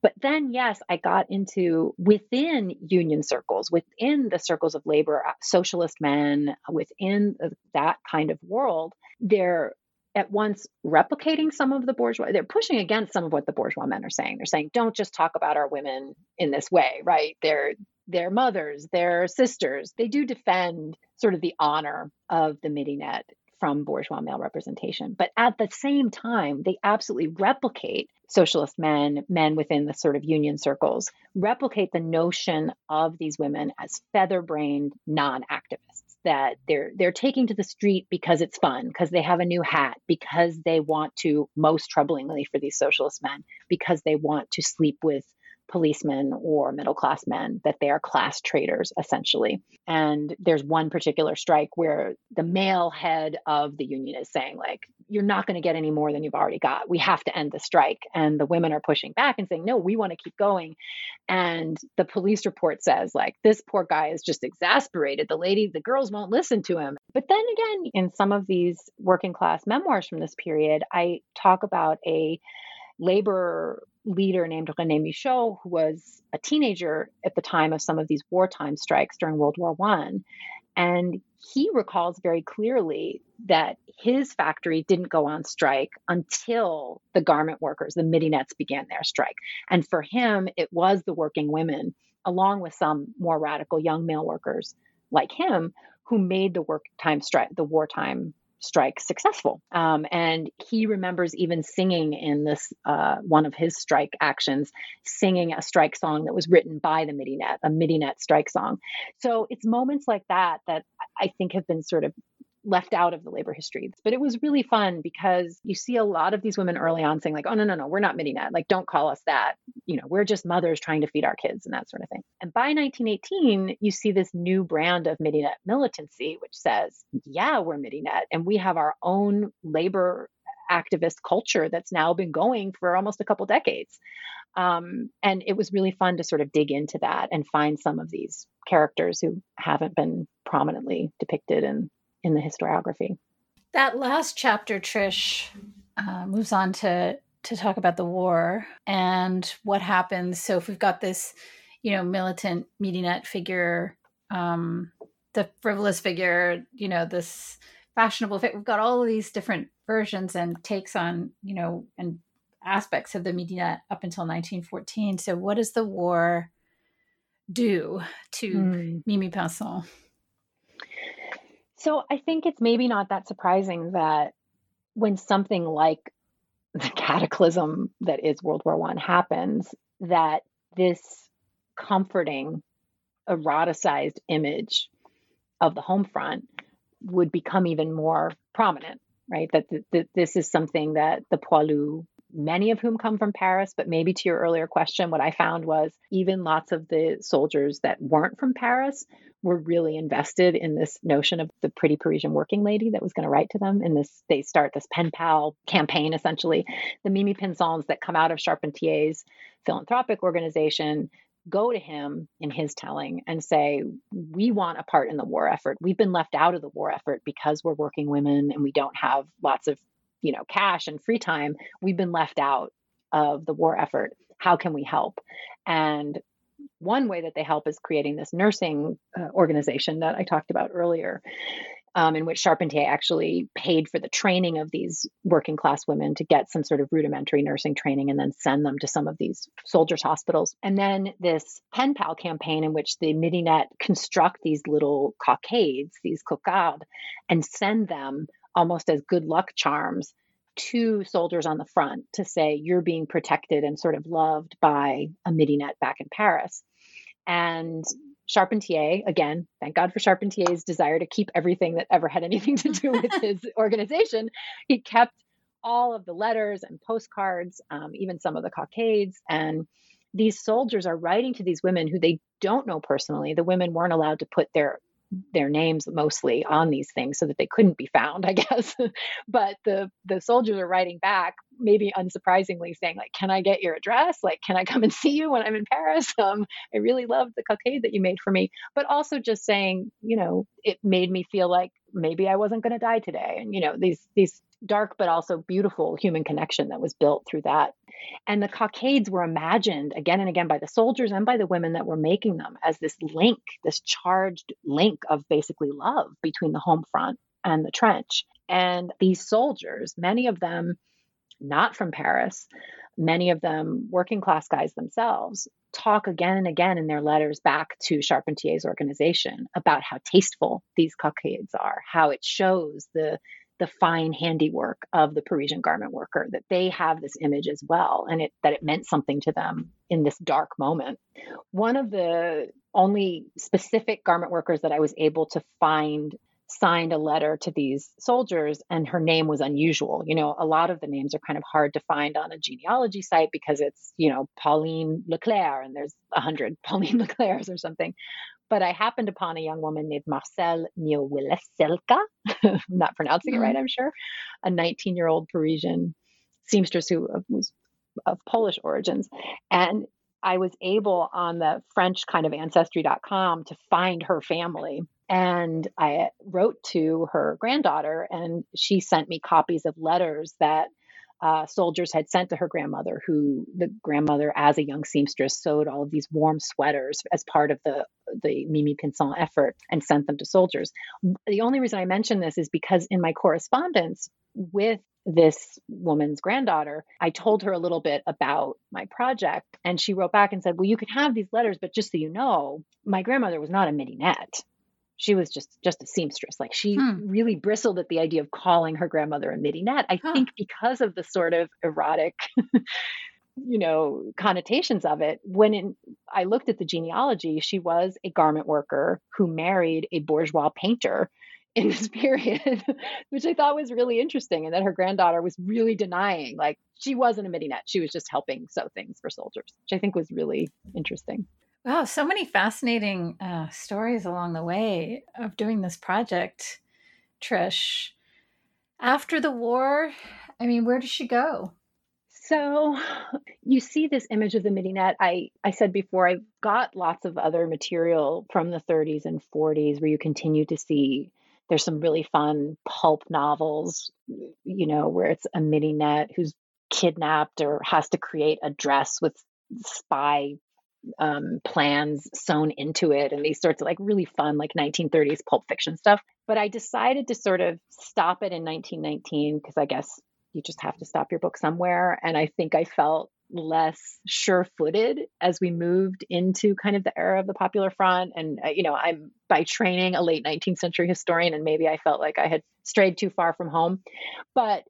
But then, yes, I got into within union circles, within the circles of labor, uh, socialist men, within that kind of world, they're at once replicating some of the bourgeois they're pushing against some of what the bourgeois men are saying they're saying don't just talk about our women in this way right they're their mothers, their sisters. They do defend sort of the honor of the midinette from bourgeois male representation. But at the same time, they absolutely replicate socialist men, men within the sort of union circles, replicate the notion of these women as feather-brained non-activists that they're they're taking to the street because it's fun, because they have a new hat, because they want to most troublingly for these socialist men, because they want to sleep with policemen or middle class men, that they are class traitors essentially. And there's one particular strike where the male head of the union is saying, like, you're not going to get any more than you've already got. We have to end the strike. And the women are pushing back and saying, no, we want to keep going. And the police report says, like, this poor guy is just exasperated. The lady, the girls won't listen to him. But then again, in some of these working class memoirs from this period, I talk about a labor leader named René Michaud, who was a teenager at the time of some of these wartime strikes during World War One. And he recalls very clearly that his factory didn't go on strike until the garment workers, the midinettes, began their strike. And for him, it was the working women, along with some more radical young male workers like him, who made the work time strike, the wartime strike successful. Um, and he remembers even singing in this uh, one of his strike actions, singing a strike song that was written by the Midinette, a Midinette strike song. So it's moments like that that I think have been sort of left out of the labor history. But it was really fun because you see a lot of these women early on saying, like, oh, no, no, no, we're not Midinette. Like, don't call us that. You know, we're just mothers trying to feed our kids and that sort of thing. And by 1918, you see this new brand of Midinette militancy, which says, yeah, we're Midinette and we have our own labor activist culture that's now been going for almost a couple decades. Um, and it was really fun to sort of dig into that and find some of these characters who haven't been prominently depicted in in the historiography. That last chapter, Trish, uh, moves on to to talk about the war and what happens. So if we've got this, you know, militant midinette figure, um, the frivolous figure, you know, this fashionable fit. We've got all of these different versions and takes on, you know, and aspects of the midinette up until 1914. So what does the war do to mm. Mimi Pinson? So I think it's maybe not that surprising that when something like [LAUGHS] the cataclysm that is World War One happens, that this comforting, eroticized image of the home front would become even more prominent, right? That, that this is something that the poilus many of whom come from Paris. But maybe to your earlier question, what I found was even lots of the soldiers that weren't from Paris were really invested in this notion of the pretty Parisian working lady that was going to write to them. In this, they start this pen pal campaign, essentially. The Mimi Pinsons that come out of Charpentier's philanthropic organization go to him in his telling and say, We want a part in the war effort. We've been left out of the war effort because we're working women and we don't have lots of you know cash and free time we've been left out of the war effort. How can we help? And one way that they help is creating this nursing uh, organization that i talked about earlier um, in which charpentier actually paid for the training of these working class women to get some sort of rudimentary nursing training and then send them to some of these soldiers hospitals. And then this pen pal campaign in which the midinette construct these little cockades these cocardes and send them almost as good luck charms to soldiers on the front to say you're being protected and sort of loved by a midinette back in Paris. And Charpentier, again, thank God for Charpentier's desire to keep everything that ever had anything to do with his [LAUGHS] organization. He kept all of the letters and postcards, um, even some of the cockades. And these soldiers are writing to these women who they don't know personally. The women weren't allowed to put their their names mostly on these things so that they couldn't be found, I [LAUGHS] guess. but the the soldiers are writing back, maybe unsurprisingly, saying like, "Can I get your address? Like, can I come and see you when I'm in Paris? [LAUGHS] Um, I really love the cockade that you made for me." But also just saying, you know, it made me feel like maybe I wasn't going to die today, and you know, these these dark but also beautiful human connection that was built through that. And the cockades were imagined again and again by the soldiers and by the women that were making them as this link, this charged link of basically love between the home front and the trench. And these soldiers, many of them not from Paris, many of them working class guys themselves, talk again and again in their letters back to Charpentier's organization about how tasteful these cockades are, how it shows the the fine handiwork of the Parisian garment worker, that they have this image as well, and it, that it meant something to them in this dark moment. One of the only specific garment workers that I was able to find signed a letter to these soldiers and her name was unusual. You know, a lot of the names are kind of hard to find on a genealogy site because it's, you know, Pauline Leclerc and there's a hundred [LAUGHS] Pauline Leclercs or something. But I happened upon a young woman named Marcel Niewileselka, [LAUGHS] not pronouncing it right, mm-hmm. I'm sure, a 19 year old Parisian seamstress who was of Polish origins. And I was able on the French kind of ancestry.com to find her family and I wrote to her granddaughter, and she sent me copies of letters that uh, soldiers had sent to her grandmother, who the grandmother, as a young seamstress, sewed all of these warm sweaters as part of the the Mimi Pinson effort and sent them to soldiers. The only reason I mention this is because in my correspondence with this woman's granddaughter, I told her a little bit about my project, and she wrote back and said, "Well, you can have these letters, but just so you know, my grandmother was not a midinette she was just just a seamstress like she hmm. really bristled at the idea of calling her grandmother a midinette i huh. think because of the sort of erotic [LAUGHS] you know connotations of it when in, i looked at the genealogy she was a garment worker who married a bourgeois painter [LAUGHS] in this period which i thought was really interesting and that her granddaughter was really denying like she wasn't a midinette she was just helping sew things for soldiers which i think was really interesting Wow, so many fascinating uh, stories along the way of doing this project, Trish. After the war, I mean, where does she go? So you see this image of the midinette. I, I said before, I've got lots of other material from the 30s and 40s where you continue to see there's some really fun pulp novels, you know, where it's a midinette who's kidnapped or has to create a dress with spy um, plans sewn into it and these sorts of like really fun like 1930s pulp fiction stuff. But i decided to sort of stop it in 1919 because i guess you just have to stop your book somewhere. And i think i felt less sure-footed as we moved into kind of the era of the popular front. And uh, you know i'm by training a late 19th century historian and maybe i felt like i had strayed too far from home. But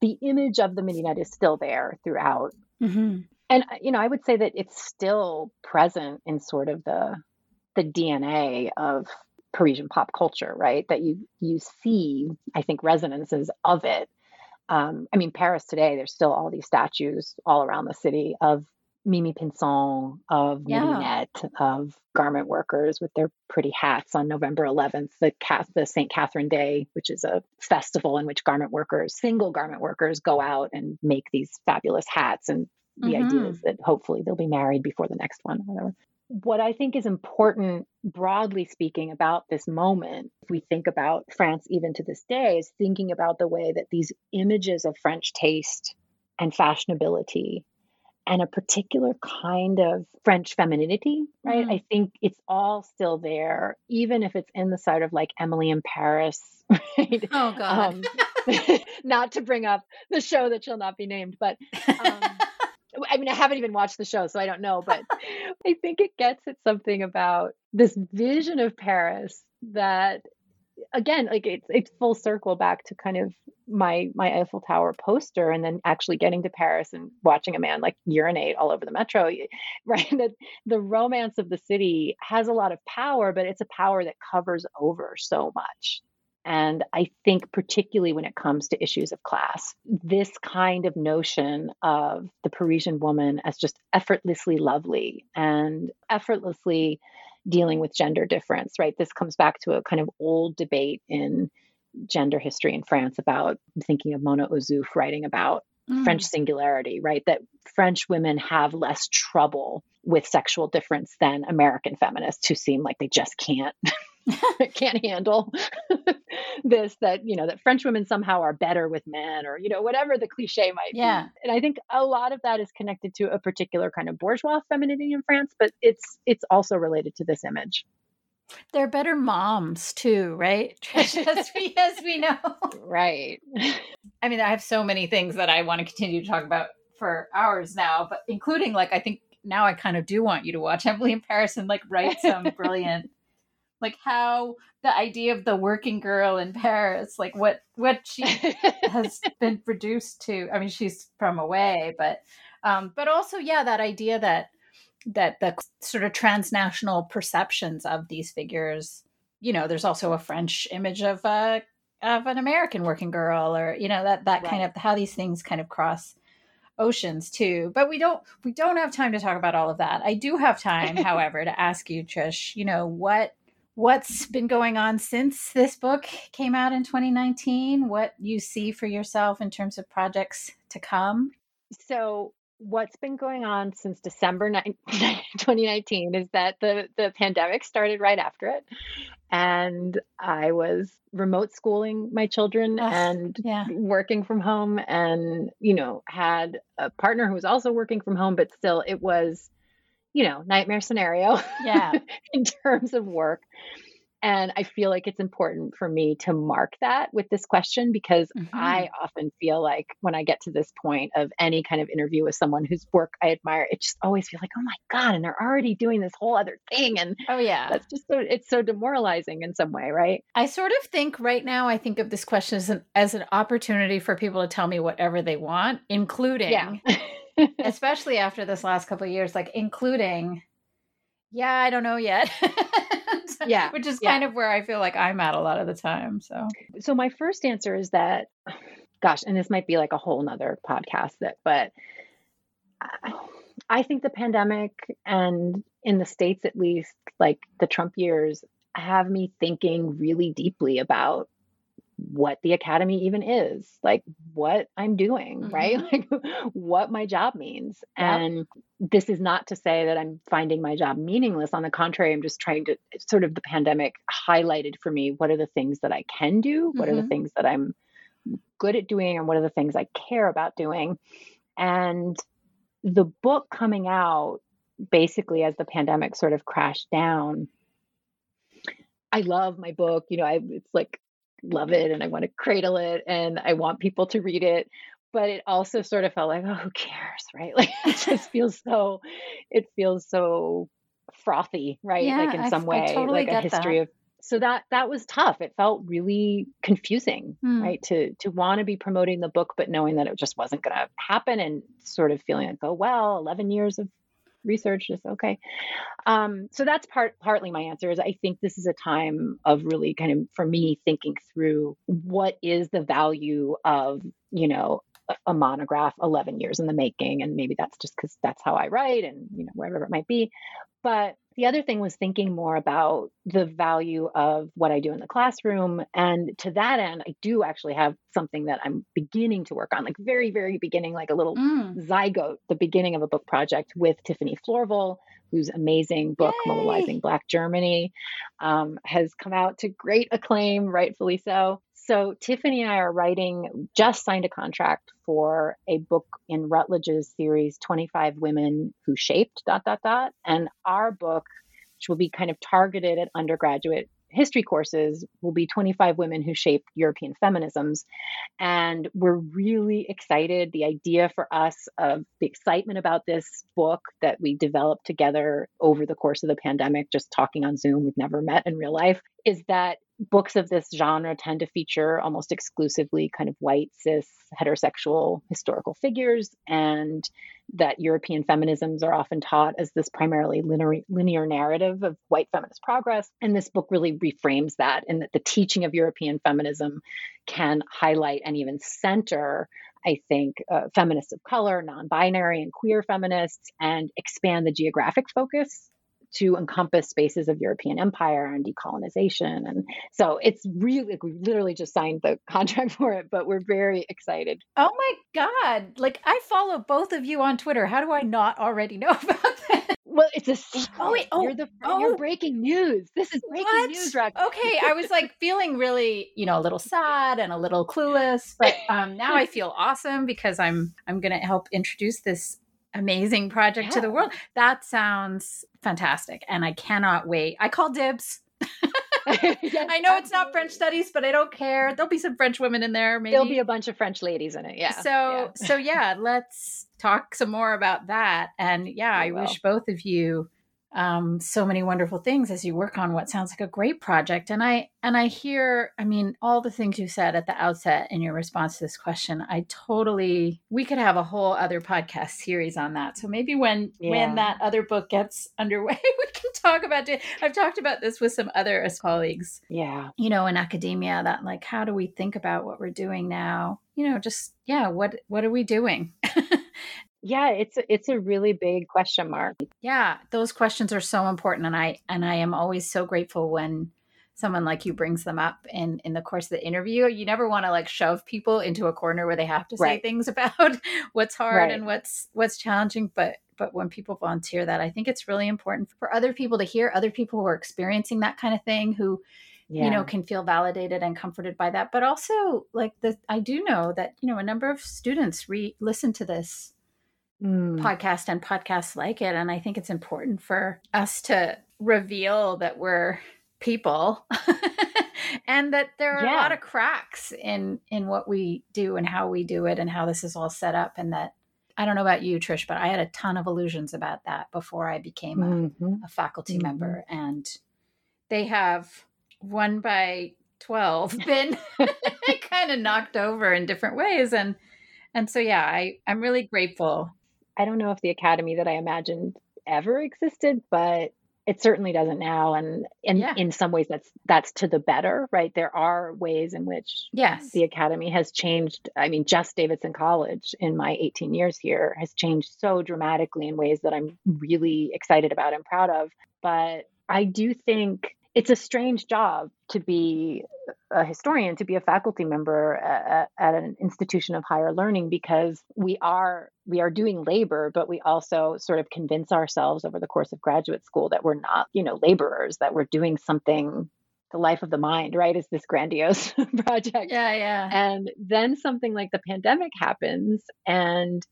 the image of the midinette is still there throughout mm-hmm and uh, you know i would say that it's still present in sort of the the dna of parisian pop culture right that you you see i think resonances of it um, i mean paris today there's still all these statues all around the city of mimi pinson of yeah. of garment workers with their pretty hats on november 11th the, the st catherine day which is a festival in which garment workers single garment workers go out and make these fabulous hats and the mm-hmm. idea is that hopefully they'll be married before the next one or whatever. What I think is important, broadly speaking, about this moment, if we think about France even to this day, is thinking about the way that these images of French taste and fashionability and a particular kind of French femininity, right? Mm. I think it's all still there, even if it's in the side of like Emily in Paris. [LAUGHS] Right? Oh God. Um, [LAUGHS] not to bring up the show that shall not be named, but um, [LAUGHS] I mean, I haven't even watched the show, so I don't know, but I think it gets at something about this vision of Paris that again like it's it's full circle back to kind of my my Eiffel Tower poster and then actually getting to Paris and watching a man like urinate all over the metro [LAUGHS] right? That the romance of the city has a lot of power but it's a power that covers over so much and I think, particularly when it comes to issues of class, this kind of notion of the Parisian woman as just effortlessly lovely and effortlessly dealing with gender difference, right? This comes back to a kind of old debate in gender history in France about I'm thinking of Mona Ozouf writing about mm. French singularity, right? That French women have less trouble with sexual difference than American feminists who seem like they just can't [LAUGHS] [LAUGHS] can't handle [LAUGHS] this that you know that french women somehow are better with men or you know whatever the cliche might yeah. be and i think a lot of that is connected to a particular kind of bourgeois femininity in france but it's it's also related to this image. They're better moms too right? [LAUGHS] As we as we know. Right. I mean i have so many things that i want to continue to talk about for hours now but including like i think now I kind of do want you to watch Emily in Paris and like write some brilliant like how the idea of the working girl in Paris, like what what she [LAUGHS] has been reduced to. I mean, she's from away, but um, but also yeah, that idea that that the sort of transnational perceptions of these figures. You know, there's also a French image of a of an American working girl, or you know that that right. kind of how these things kind of cross oceans too but we don't we don't have time to talk about all of that i do have time [LAUGHS] however to ask you trish you know what what's been going on since this book came out in 2019 what you see for yourself in terms of projects to come so what's been going on since december 9, [LAUGHS] 2019 is that the the pandemic started right after it and i was remote schooling my children Ugh, and yeah. working from home and you know had a partner who was also working from home but still it was you know, nightmare scenario. Yeah. [LAUGHS] in terms of work. And I feel like it's important for me to mark that with this question because mm-hmm. I often feel like when I get to this point of any kind of interview with someone whose work I admire, it just always feels like, oh my God, and they're already doing this whole other thing. And oh, yeah. That's just so, it's so demoralizing in some way, right? I sort of think right now, I think of this question as an, as an opportunity for people to tell me whatever they want, including. Yeah. [LAUGHS] [LAUGHS] especially after this last couple of years, like including, yeah, I don't know yet. [LAUGHS] yeah. Which is yeah. kind of where I feel like I'm at a lot of the time. So, so my first answer is that, gosh, and this might be like a whole nother podcast that, but I think the pandemic and in the States, at least, like the Trump years, have me thinking really deeply about what the academy even is, like what I'm doing, mm-hmm. right? [LAUGHS] Like what my job means. Yep. And this is not to say that I'm finding my job meaningless. On the contrary, I'm just trying to sort of the pandemic highlighted for me what are the things that I can do, what mm-hmm. are the mm-hmm. things that I'm good at doing, and what are the things I care about doing. And the book coming out basically as the pandemic sort of crashed down I love my book. You know, I it's like love it and I want to cradle it and I want people to read it. But it also sort of felt like, oh, who cares, right? [LAUGHS] Like it just feels so, it feels so frothy, right? Yeah, like in some I, way, I totally like a history that. of. So that that was tough. It felt really confusing, hmm. right? To to want to be promoting the book, but knowing that it just wasn't going to happen, and sort of feeling like, oh well, eleven years of research is okay. Um, so that's part partly my answer is I think this is a time of really kind of for me thinking through what is the value of you know a monograph 11 years in the making and maybe that's just because that's how i write and you know wherever it might be but the other thing was thinking more about the value of what I do in the classroom. And to that end, I do actually have something that I'm beginning to work on, like very, very beginning, like a little mm. zygote, the beginning of a book project with Tiffany Florvil, whose amazing book, Yay. Mobilizing Black Germany, um, has come out to great acclaim, rightfully so. So Tiffany and I are writing, just signed a contract for a book in Routledge's series, 25 Women Who Shaped, dot, dot, dot. And our book, which will be kind of targeted at undergraduate history courses will be 25 women who shaped European feminisms. And we're really excited. The idea for us of the excitement about this book that we developed together over the course of the pandemic, just talking on Zoom, we've never met in real life, is that books of this genre tend to feature almost exclusively kind of white, cis, heterosexual historical figures, and that European feminisms are often taught as this primarily linear, linear narrative of white feminist progress. And this book really reframes that, and that the teaching of European feminism can highlight and even center I think, uh, feminists of color, non binary, and queer feminists, and expand the geographic focus to encompass spaces of European empire and decolonization. And so it's really, we literally just signed the [LAUGHS] contract for it, but we're very excited. Oh my God. Like I follow both of you on Twitter. How do I not already know [LAUGHS] about that? Well, it's a secret. Oh, wait, oh, you're the oh, you're breaking news. This is breaking what? news, Rock. Okay, I was like feeling really, you know, a little sad and a little clueless, but um, now I feel awesome because I'm I'm going to help introduce this amazing project yeah. to the world. That sounds fantastic. And I cannot wait. I call dibs. [LAUGHS] Yes, I know it's not. French studies, but I don't care. There'll be some French women in there. Maybe There'll be a bunch of French ladies in it. Yeah. So yeah. so yeah, let's talk some more about that. And yeah, I wish both of you um, so many wonderful things as you work on what sounds like a great project. And I and I hear, I mean, all the things you said at the outset in your response to this question. I totally we could have a whole other podcast series on that. So maybe when Yeah. when that other book gets underway, [LAUGHS] we can talk about it. I've talked about this with some other as colleagues yeah. you know in academia that like how do we think about what we're doing now you know just yeah what what are we doing [LAUGHS] Yeah, it's a, it's a really big question mark. yeah those questions are so important and i and i am always so grateful when someone like you brings them up in in the course of the interview you never want to like shove people into a corner where they have to say Right. things [LAUGHS] about what's hard Right. and what's what's challenging but but when people volunteer that i think it's really important for other people to hear other people who are experiencing that kind of thing who Yeah. you know can feel validated and comforted by that but also like the i do know that you know a number of students re listen to this Mm. podcast and podcasts like it and i think it's important for us to reveal that we're people [LAUGHS] and that there are a lot of cracks in in what we do and how we do it and how this is all set up and that i don't know about you trish but i had a ton of illusions about that before i became a Mhm. a faculty Mhm. member and they have one by 12 [LAUGHS] been [LAUGHS] kind of knocked over in different ways and and so yeah i i'm really grateful I don't know if the academy that I imagined ever existed, but it certainly doesn't now. And in Yeah. in some ways, that's that's to the better, right? There are ways in which yes the academy has changed. I mean, just Davidson College in my 18 years here has changed so dramatically in ways that I'm really excited about and proud of. But I do think it's a strange job to be a historian, to be a faculty member at, at an institution of higher learning because we are we are doing labor, but we also sort of convince ourselves over the course of graduate school that we're not, you know, laborers, that we're doing something the life of the mind, right? Is this grandiose [LAUGHS] project. yeah yeah And then something like the pandemic happens and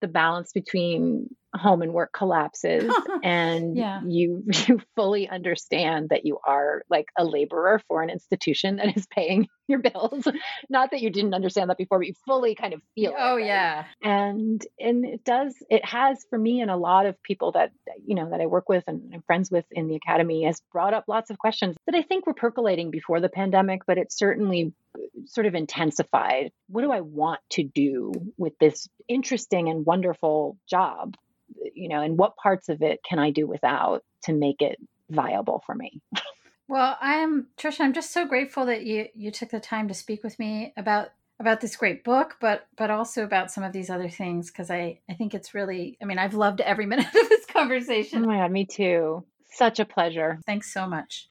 the balance between home and work collapses [LAUGHS] and Yeah. you [LAUGHS] you fully understand that you are like a laborer for an institution that is paying [LAUGHS] your bills. Not that you didn't understand that before, but you fully kind of feel it, oh right? yeah and and it does it has for me and a lot of people that you know that i work with and i'm friends with in the academy has brought up lots of questions that i think were percolating before the pandemic but it certainly uh, sort of intensified what do i want to do with this interesting and wonderful job you know and what parts of it can i do without to make it viable for me? [LAUGHS] Well i'm trisha i'm just so grateful that you you took the time to speak with me about about this great book but but also about some of these other things because i i think it's really i mean i've loved every [LAUGHS] minute of this conversation. oh my god me too. Such a pleasure. Thanks so much